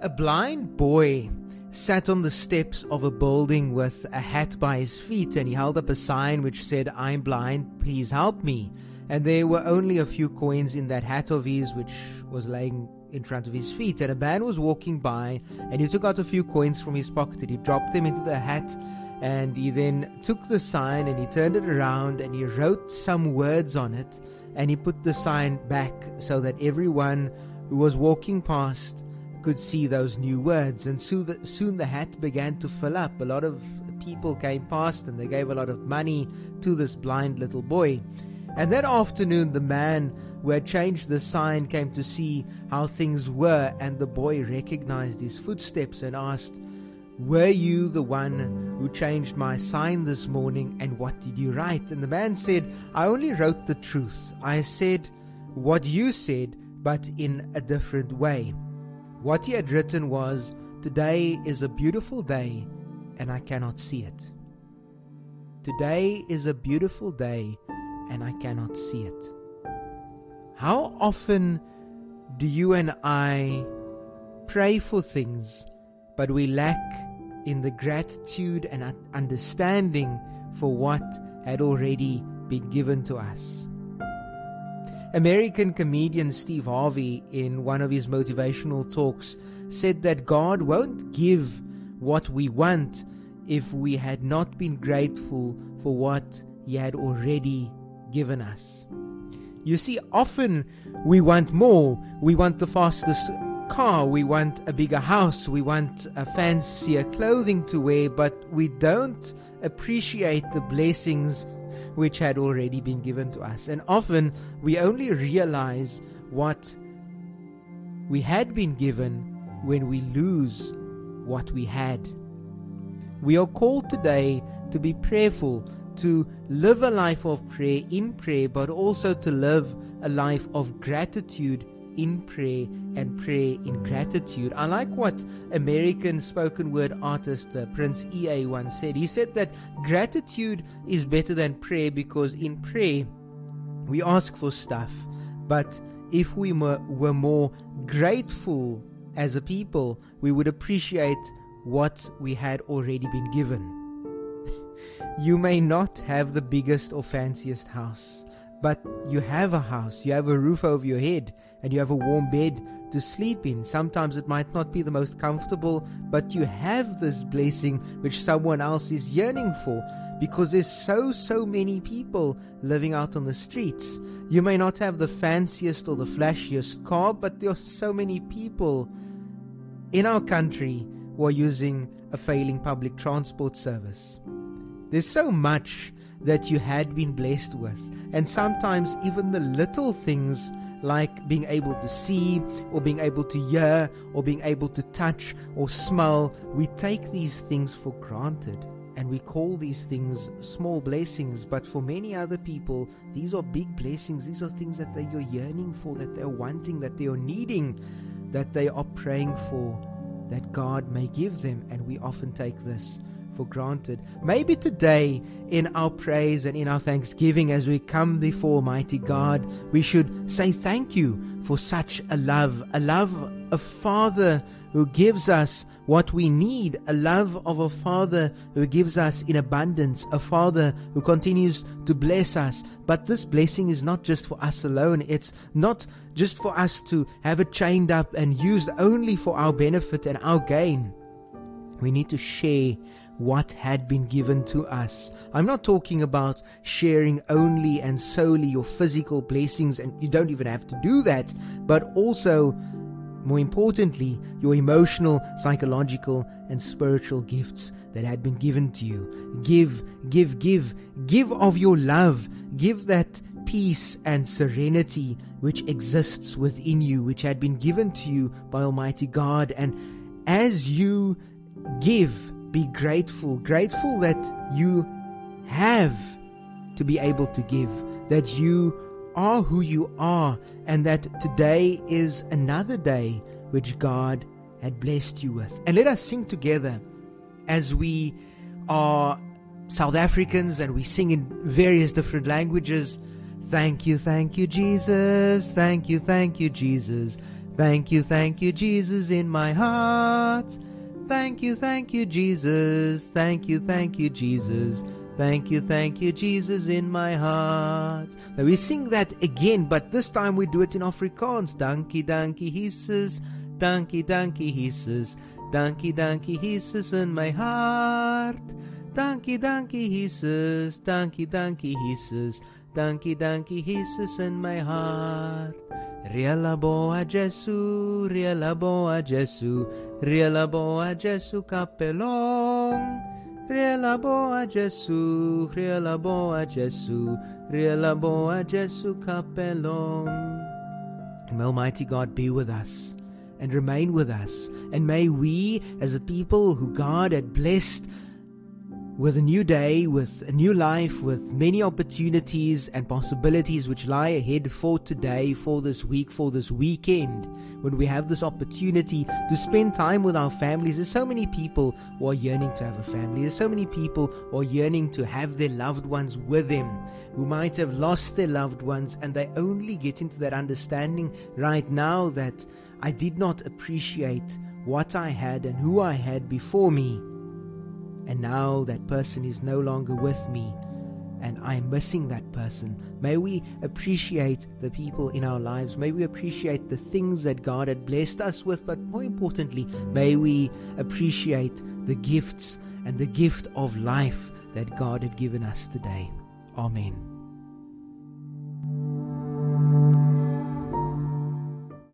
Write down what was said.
A blind boy sat on the steps of a building with a hat by his feet and he held up a sign which said, I'm blind, please help me. And there were only a few coins in that hat of his which was laying in front of his feet. And a man was walking by and he took out a few coins from his pocket and he dropped them into the hat. And he then took the sign and he turned it around and he wrote some words on it and he put the sign back so that everyone who was walking past could see those new words. And soon the, soon the hat began to fill up. A lot of people came past and they gave a lot of money to this blind little boy. And that afternoon, the man who had changed the sign came to see how things were, and the boy recognized his footsteps and asked, Were you the one who changed my sign this morning, and what did you write? And the man said, I only wrote the truth. I said what you said, but in a different way. What he had written was, Today is a beautiful day, and I cannot see it. Today is a beautiful day, and I cannot see it. How often do you and I pray for things, but we lack in the gratitude and understanding for what had already been given to us? American comedian Steve Harvey, in one of his motivational talks, said that God won't give what we want if we had not been grateful for what He had already given us. You see, often we want more. We want the fastest car, we want a bigger house, we want a fancier clothing to wear, but we don't appreciate the blessings which had already been given to us. And often we only realize what we had been given when we lose what we had. We are called today to be prayerful, to live a life of prayer in prayer, but also to live a life of gratitude in prayer and prayer in gratitude. I like what American spoken word artist uh, Prince EA once said. He said that gratitude is better than prayer because in prayer we ask for stuff, but if we were, were more grateful as a people, we would appreciate what we had already been given. you may not have the biggest or fanciest house, but you have a house, you have a roof over your head, and you have a warm bed to sleep in. Sometimes it might not be the most comfortable, but you have this blessing which someone else is yearning for because there's so, so many people living out on the streets. You may not have the fanciest or the flashiest car, but there are so many people in our country who are using a failing public transport service. There's so much that you had been blessed with, and sometimes even the little things like being able to see or being able to hear or being able to touch or smell, we take these things for granted and we call these things small blessings. But for many other people, these are big blessings. These are things that they are yearning for, that they are wanting, that they are needing, that they are praying for, that God may give them. And we often take this for granted. Maybe today, in our praise and in our thanksgiving, as we come before Almighty God, we should say thank you for such a love, a love, of a Father who gives us what we need, a love of a Father who gives us in abundance, a Father who continues to bless us. But this blessing is not just for us alone, it's not just for us to have it chained up and used only for our benefit and our gain. We need to share what had been given to us. I'm not talking about sharing only and solely your physical blessings, and you don't even have to do that, but also, more importantly, your emotional, psychological, and spiritual gifts that had been given to you. Give, give, give, give of your love. Give that peace and serenity which exists within you, which had been given to you by Almighty God. And as you give, be grateful, grateful that you have to be able to give, that you are who you are, and that today is another day which God had blessed you with. And let us sing together as we are South Africans and we sing in various different languages. Thank you, thank you, Jesus. Thank you, thank you, Jesus. Thank you, thank you, Jesus, in my heart. Thank you, thank you, Jesus. Thank you, thank you, Jesus. Thank you, thank you, Jesus, in my heart. Now we sing that again, but this time we do it in Afrikaans. Dankie, dankie, Jesus. Dankie, dankie, Jesus. Dankie, dankie, Jesus, in my heart. Dankie, dankie, Jesus. Dankie, dankie, Jesus. Dankie, dankie, Jesus, in my heart. Riela boa Jesu, riela boa Jesu, riela boa Jesu capelong. Riela boa Jesu, riela boa Jesu, riela boa Jesu capelong. May Almighty God be with us and remain with us, and may we, as a people who God had blessed with a new day, with a new life, with many opportunities and possibilities which lie ahead for today, for this week, for this weekend, when we have this opportunity to spend time with our families. There's so many people who are yearning to have a family. There's so many people who are yearning to have their loved ones with them, who might have lost their loved ones, and they only get into that understanding right now that I did not appreciate what I had and who I had before me and now that person is no longer with me and I'm missing that person. May we appreciate the people in our lives. May we appreciate the things that God had blessed us with, but more importantly, may we appreciate the gifts and the gift of life that God had given us today. Amen.